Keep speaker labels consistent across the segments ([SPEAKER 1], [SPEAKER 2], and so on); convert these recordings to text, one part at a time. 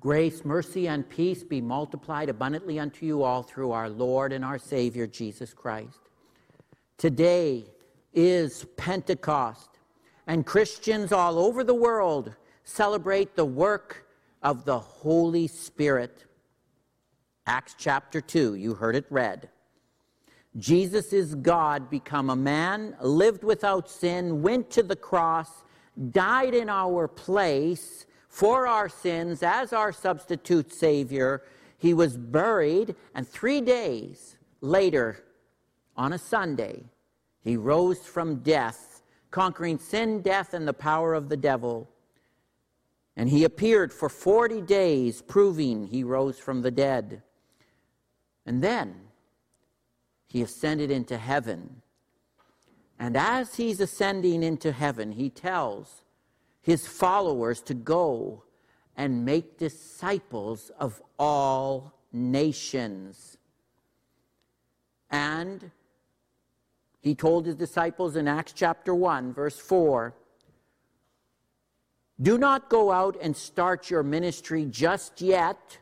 [SPEAKER 1] Grace, mercy, and peace be multiplied abundantly unto you all through our Lord and our Savior, Jesus Christ. Today is Pentecost, and Christians all over the world celebrate the work of the Holy Spirit. Acts chapter 2, you heard it read. Jesus is God, become a man, lived without sin, went to the cross, died in our place for our sins as our substitute Savior. He was buried, and three days later, on a Sunday, he rose from death, conquering sin, death, and the power of the devil. And he appeared for 40 days, proving he rose from the dead. And then he ascended into heaven. And as he's ascending into heaven, he tells his followers to go and make disciples of all nations. And he told his disciples in Acts chapter 1, verse 4 Do not go out and start your ministry just yet.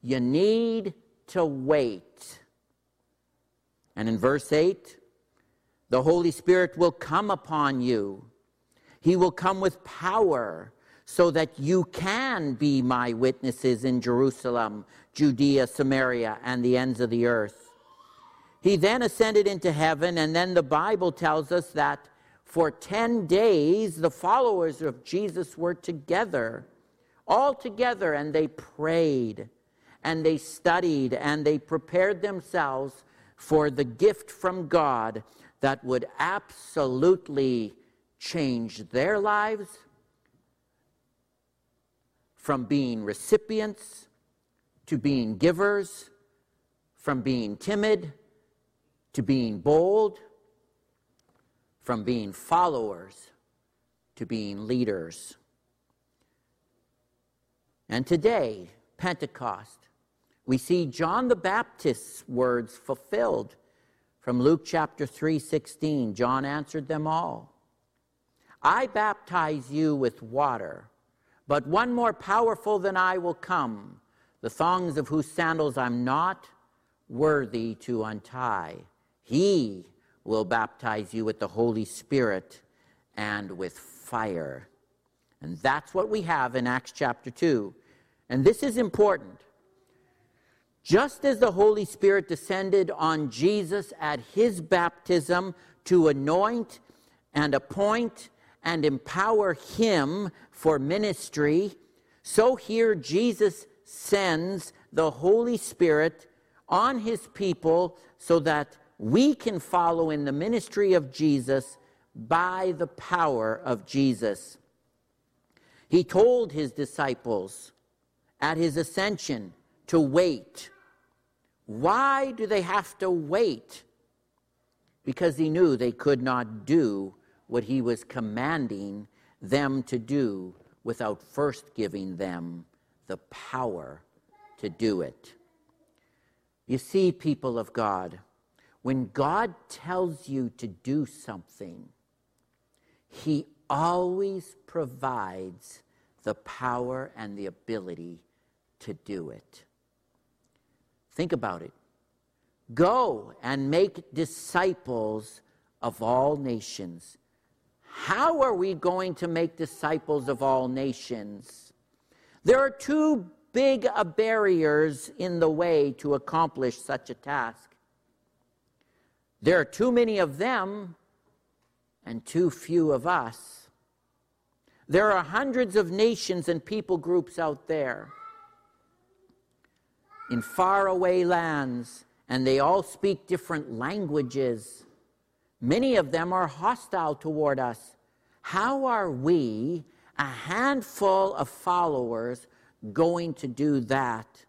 [SPEAKER 1] You need to wait. And in verse 8, the Holy Spirit will come upon you he will come with power so that you can be my witnesses in Jerusalem, Judea, Samaria, and the ends of the earth. He then ascended into heaven, and then the Bible tells us that for 10 days the followers of Jesus were together, all together, and they prayed, and they studied, and they prepared themselves for the gift from God that would absolutely changed their lives from being recipients to being givers, from being timid to being bold, from being followers to being leaders. And today, Pentecost, we see John the Baptist's words fulfilled from Luke chapter 3 16. John answered them all. I baptize you with water, but one more powerful than I will come, the thongs of whose sandals I'm not worthy to untie. He will baptize you with the Holy Spirit and with fire. And that's what we have in Acts chapter 2. And this is important. Just as the Holy Spirit descended on Jesus at his baptism to anoint and appoint and empower him for ministry, so here Jesus sends the Holy Spirit on his people so that we can follow in the ministry of Jesus by the power of Jesus. He told his disciples at his ascension to wait. Why do they have to wait? Because he knew they could not do what he was commanding them to do without first giving them the power to do it. You see, people of God, when God tells you to do something, he always provides the power and the ability to do it. Think about it. Go and make disciples of all nations how are we going to make disciples of all nations? There are two big uh, barriers in the way to accomplish such a task. There are too many of them and too few of us. There are hundreds of nations and people groups out there in faraway lands, and they all speak different languages. Many of them are hostile toward us. How are we, a handful of followers, going to do that?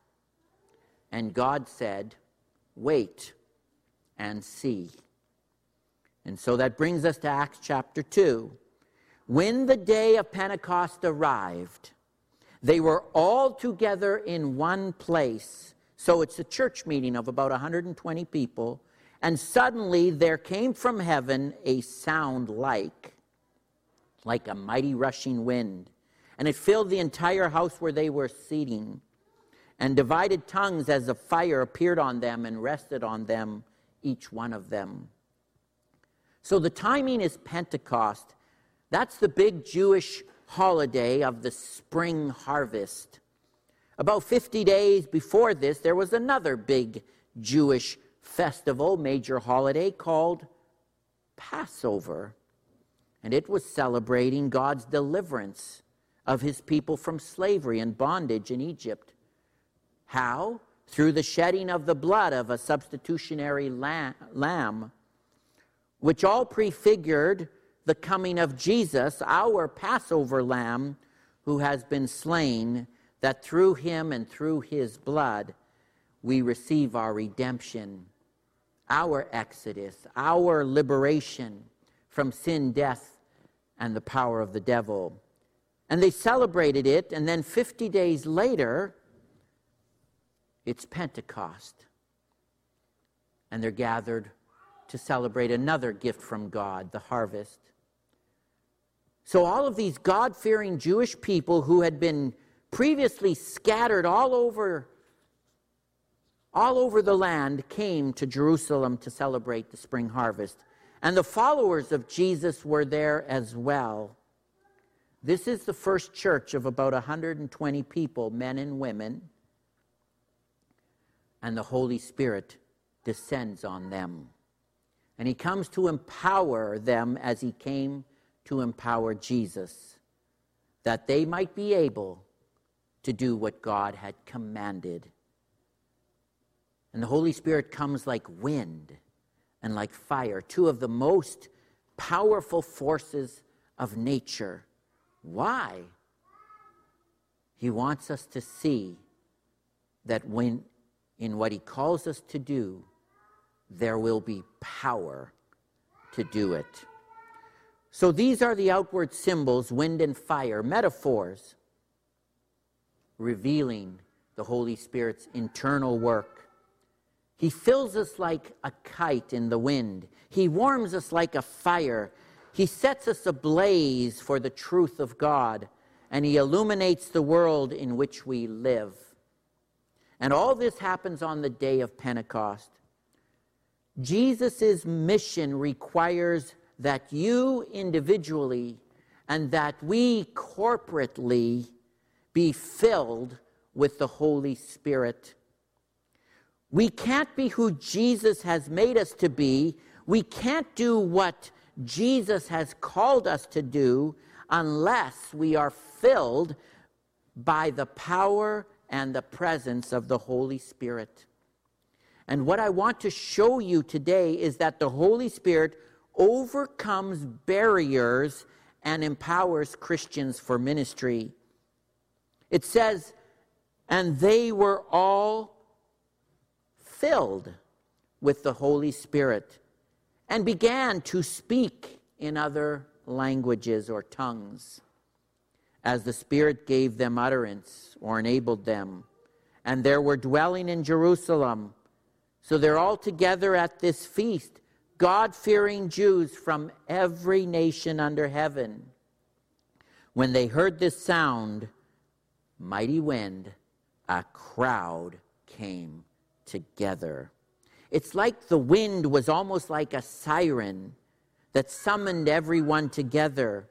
[SPEAKER 1] And God said, Wait and see. And so that brings us to Acts chapter 2. When the day of Pentecost arrived, they were all together in one place. So it's a church meeting of about 120 people. And suddenly there came from heaven a sound like, like a mighty rushing wind, and it filled the entire house where they were seating. And divided tongues as a fire appeared on them and rested on them, each one of them. So the timing is Pentecost. That's the big Jewish holiday of the spring harvest. About 50 days before this, there was another big Jewish festival, major holiday called Passover. And it was celebrating God's deliverance of his people from slavery and bondage in Egypt. How? Through the shedding of the blood of a substitutionary lamb, which all prefigured the coming of Jesus, our Passover lamb, who has been slain, that through him and through his blood we receive our redemption, our exodus, our liberation from sin, death, and the power of the devil. And they celebrated it, and then 50 days later, it's Pentecost. And they're gathered to celebrate another gift from God, the harvest. So, all of these God fearing Jewish people who had been previously scattered all over, all over the land came to Jerusalem to celebrate the spring harvest. And the followers of Jesus were there as well. This is the first church of about 120 people, men and women, and the Holy Spirit descends on them. And he comes to empower them as he came to empower Jesus, that they might be able to do what God had commanded. And the Holy Spirit comes like wind and like fire, two of the most powerful forces of nature. Why? He wants us to see that when in what he calls us to do, there will be power to do it. So these are the outward symbols wind and fire, metaphors, revealing the Holy Spirit's internal work. He fills us like a kite in the wind, He warms us like a fire. He sets us ablaze for the truth of God, and He illuminates the world in which we live. And all this happens on the day of Pentecost. Jesus' mission requires that you individually and that we corporately be filled with the Holy Spirit. We can't be who Jesus has made us to be. We can't do what Jesus has called us to do unless we are filled by the power and the presence of the Holy Spirit. And what I want to show you today is that the Holy Spirit overcomes barriers and empowers Christians for ministry. It says, and they were all filled with the Holy Spirit and began to speak in other languages or tongues as the Spirit gave them utterance or enabled them. And there were dwelling in Jerusalem. So they're all together at this feast. God fearing Jews from every nation under heaven. When they heard this sound, mighty wind, a crowd came together. It's like the wind was almost like a siren that summoned everyone together.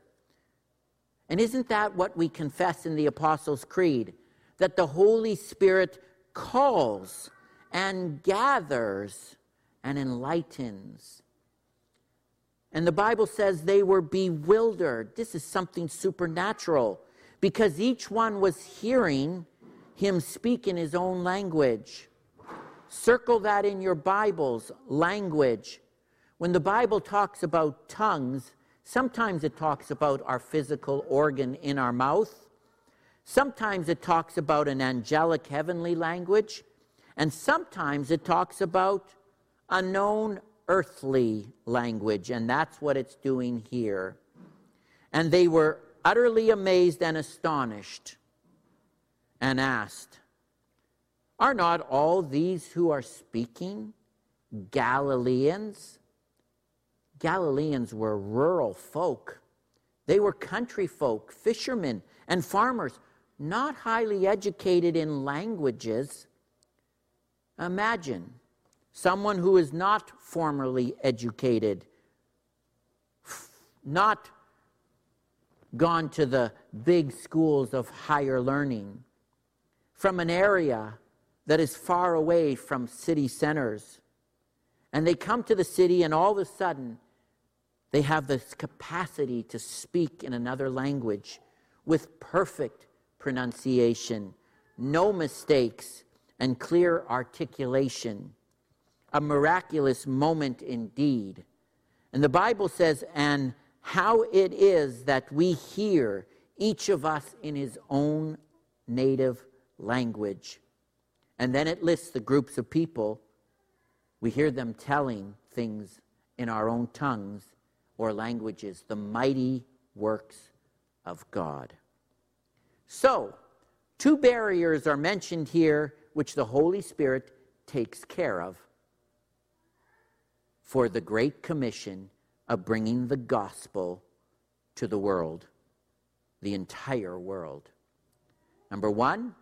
[SPEAKER 1] And isn't that what we confess in the Apostles' Creed? That the Holy Spirit calls and gathers and enlightens. And the Bible says they were bewildered. This is something supernatural because each one was hearing him speak in his own language. Circle that in your Bibles language. When the Bible talks about tongues, sometimes it talks about our physical organ in our mouth. Sometimes it talks about an angelic heavenly language. And sometimes it talks about a known earthly language, and that's what it's doing here. And they were utterly amazed and astonished and asked, Are not all these who are speaking Galileans? Galileans were rural folk. They were country folk, fishermen, and farmers not highly educated in languages. Imagine someone who is not formally educated, not gone to the big schools of higher learning, from an area that is far away from city centers. And they come to the city, and all of a sudden, they have this capacity to speak in another language with perfect pronunciation, no mistakes, and clear articulation. A miraculous moment indeed. And the Bible says, and how it is that we hear each of us in his own native language. And then it lists the groups of people. We hear them telling things in our own tongues or languages, the mighty works of God. So, two barriers are mentioned here which the Holy Spirit takes care of for the Great Commission of bringing the gospel to the world, the entire world. Number one,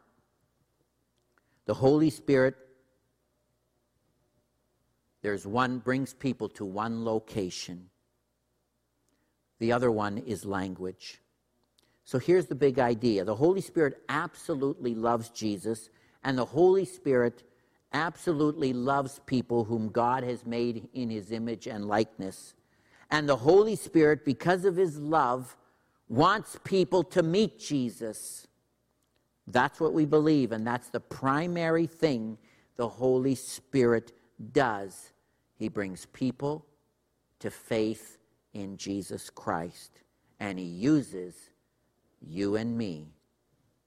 [SPEAKER 1] the Holy Spirit, there's one, brings people to one location. The other one is language. So here's the big idea the Holy Spirit absolutely loves Jesus, and the Holy Spirit absolutely loves people whom God has made in his image and likeness. And the Holy Spirit, because of his love, wants people to meet Jesus. That's what we believe, and that's the primary thing the Holy Spirit does. He brings people to faith in Jesus Christ, and he uses you and me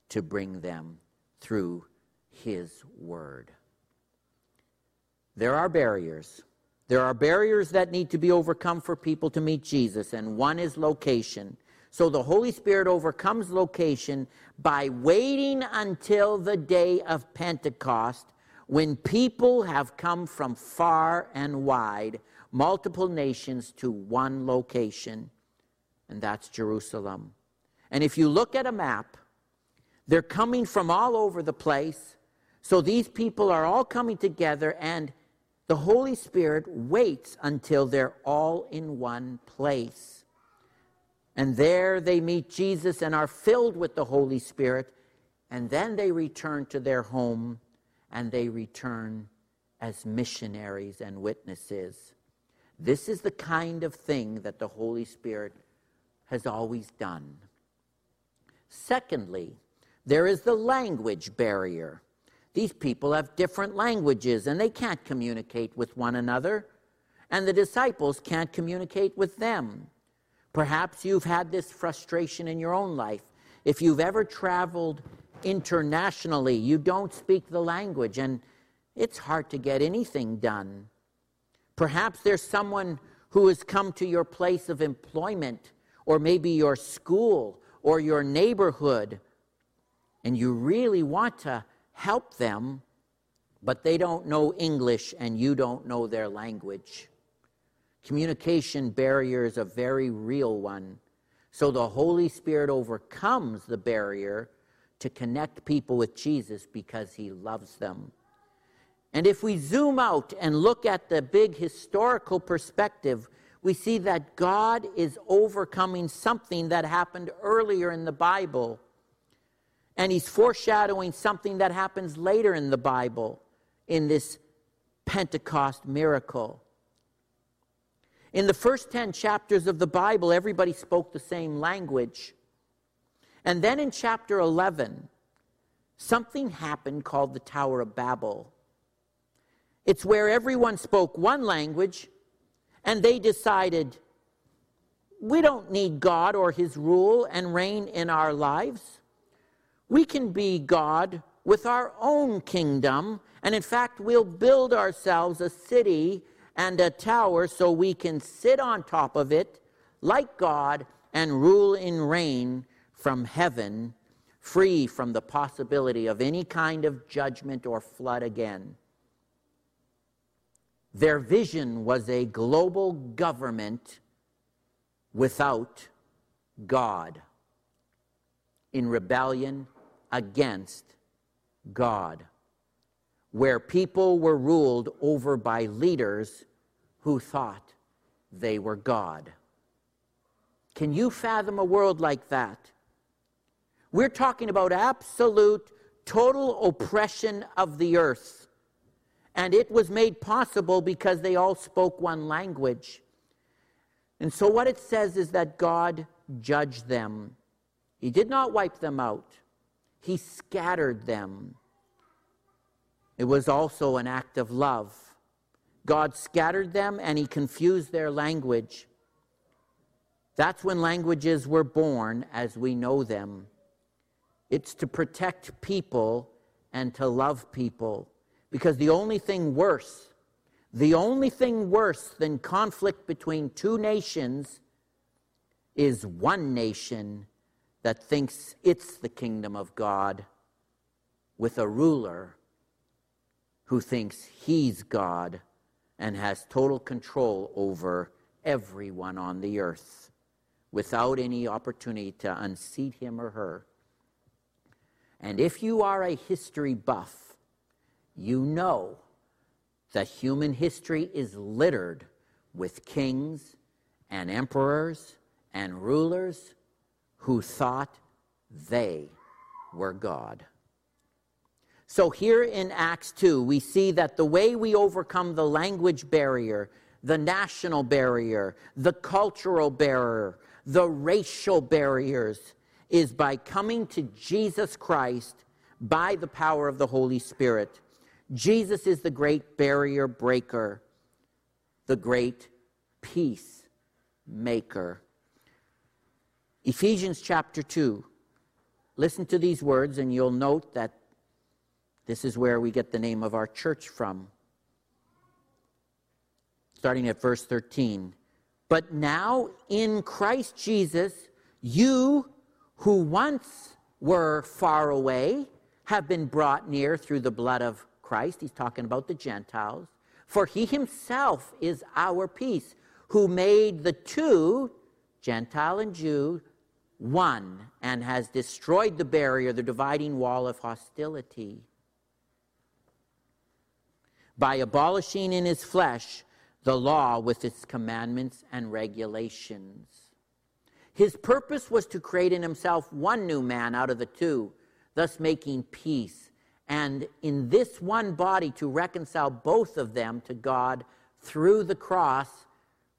[SPEAKER 1] to bring them through his word. There are barriers. There are barriers that need to be overcome for people to meet Jesus, and one is location. So the Holy Spirit overcomes location by waiting until the day of Pentecost when people have come from far and wide, multiple nations to one location, and that's Jerusalem. And if you look at a map, they're coming from all over the place. So these people are all coming together, and the Holy Spirit waits until they're all in one place. And there they meet Jesus and are filled with the Holy Spirit. And then they return to their home and they return as missionaries and witnesses. This is the kind of thing that the Holy Spirit has always done. Secondly, there is the language barrier. These people have different languages and they can't communicate with one another, and the disciples can't communicate with them. Perhaps you've had this frustration in your own life. If you've ever traveled internationally, you don't speak the language, and it's hard to get anything done. Perhaps there's someone who has come to your place of employment, or maybe your school, or your neighborhood, and you really want to help them, but they don't know English and you don't know their language. Communication barrier is a very real one. So the Holy Spirit overcomes the barrier to connect people with Jesus because he loves them. And if we zoom out and look at the big historical perspective, we see that God is overcoming something that happened earlier in the Bible. And he's foreshadowing something that happens later in the Bible in this Pentecost miracle. In the first 10 chapters of the Bible, everybody spoke the same language. And then in chapter 11, something happened called the Tower of Babel. It's where everyone spoke one language, and they decided, we don't need God or his rule and reign in our lives. We can be God with our own kingdom, and in fact, we'll build ourselves a city and a tower so we can sit on top of it like God and rule and reign from heaven, free from the possibility of any kind of judgment or flood again. Their vision was a global government without God. in rebellion against God, where people were ruled over by leaders who thought they were God. Can you fathom a world like that? We're talking about absolute, total oppression of the earth. And it was made possible because they all spoke one language. And so, what it says is that God judged them. He did not wipe them out, He scattered them. It was also an act of love. God scattered them and He confused their language. That's when languages were born as we know them. It's to protect people and to love people. Because the only thing worse, the only thing worse than conflict between two nations is one nation that thinks it's the kingdom of God with a ruler who thinks he's God and has total control over everyone on the earth without any opportunity to unseat him or her. And if you are a history buff, you know that human history is littered with kings and emperors and rulers who thought they were God. So, here in Acts 2, we see that the way we overcome the language barrier, the national barrier, the cultural barrier, the racial barriers is by coming to Jesus Christ by the power of the Holy Spirit. Jesus is the great barrier breaker, the great peace maker. Ephesians chapter 2. Listen to these words, and you'll note that this is where we get the name of our church from. Starting at verse 13. But now in Christ Jesus, you who once were far away have been brought near through the blood of Christ. He's talking about the Gentiles. For he himself is our peace, who made the two, Gentile and Jew, one, and has destroyed the barrier, the dividing wall of hostility. By abolishing in his flesh the law with its commandments and regulations. His purpose was to create in himself one new man out of the two, thus making peace, and in this one body to reconcile both of them to God through the cross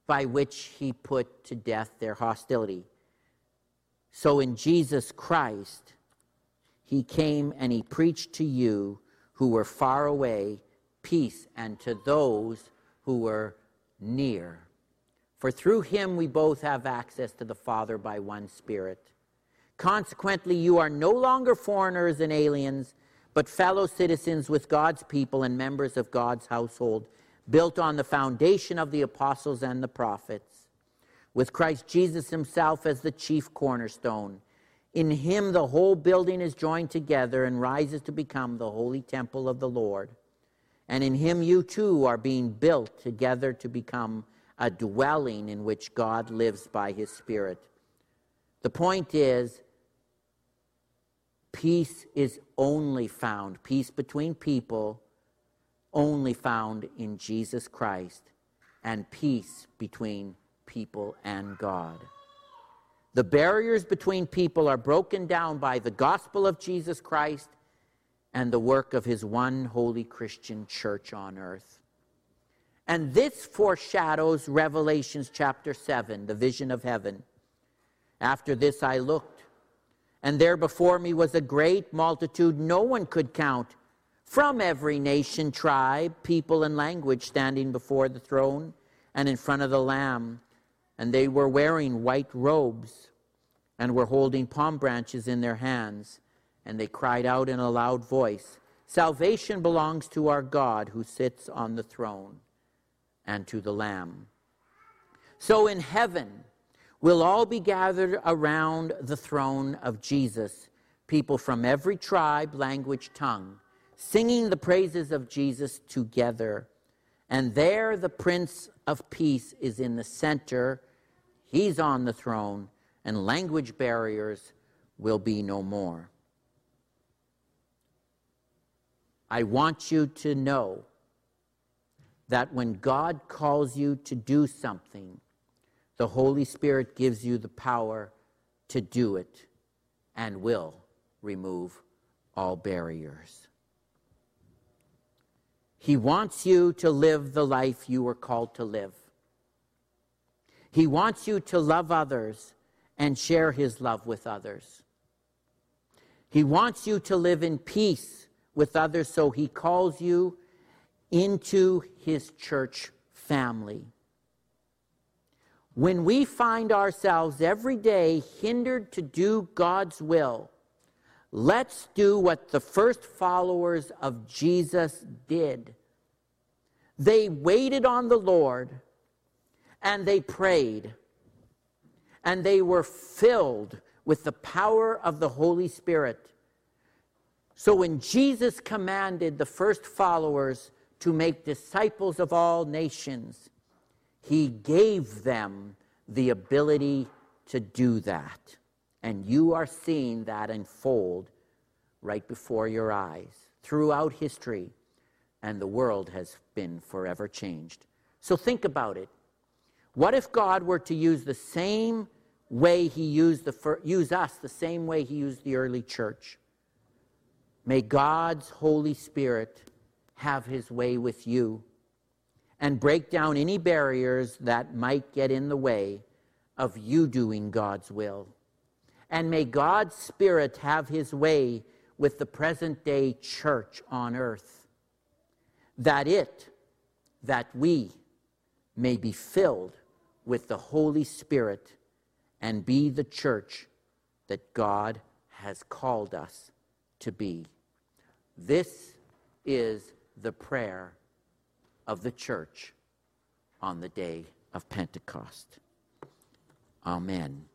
[SPEAKER 1] by which he put to death their hostility. So in Jesus Christ, he came and he preached to you who were far away peace, and to those who were near. For through him we both have access to the Father by one Spirit. Consequently, you are no longer foreigners and aliens, but fellow citizens with God's people and members of God's household, built on the foundation of the apostles and the prophets, with Christ Jesus himself as the chief cornerstone. In him, the whole building is joined together and rises to become the holy temple of the Lord. And in him you too are being built together to become a dwelling in which God lives by his Spirit. The point is, peace is only found, peace between people, only found in Jesus Christ, and peace between people and God. The barriers between people are broken down by the gospel of Jesus Christ and the work of his one holy Christian church on earth. And this foreshadows Revelations chapter 7, the vision of heaven. After this I looked, and there before me was a great multitude no one could count, from every nation, tribe, people, and language standing before the throne and in front of the Lamb. And they were wearing white robes and were holding palm branches in their hands and they cried out in a loud voice Salvation belongs to our God who sits on the throne and to the Lamb. So in heaven, we'll all be gathered around the throne of Jesus, people from every tribe, language, tongue, singing the praises of Jesus together. And there the Prince of Peace is in the center. He's on the throne, and language barriers will be no more. I want you to know that when God calls you to do something, the Holy Spirit gives you the power to do it and will remove all barriers. He wants you to live the life you were called to live. He wants you to love others and share his love with others. He wants you to live in peace with others, so he calls you into his church family. When we find ourselves every day hindered to do God's will, let's do what the first followers of Jesus did. They waited on the Lord and they prayed, and they were filled with the power of the Holy Spirit. So when Jesus commanded the first followers to make disciples of all nations, he gave them the ability to do that. And you are seeing that unfold right before your eyes throughout history, and the world has been forever changed. So think about it. What if God were to use the same way he used the use us the same way he used the early church? May God's Holy Spirit have his way with you and break down any barriers that might get in the way of you doing God's will. And may God's Spirit have his way with the present day church on earth, that it, that we may be filled with the Holy Spirit and be the church that God has called us to be. This is the prayer of the church on the day of Pentecost. Amen.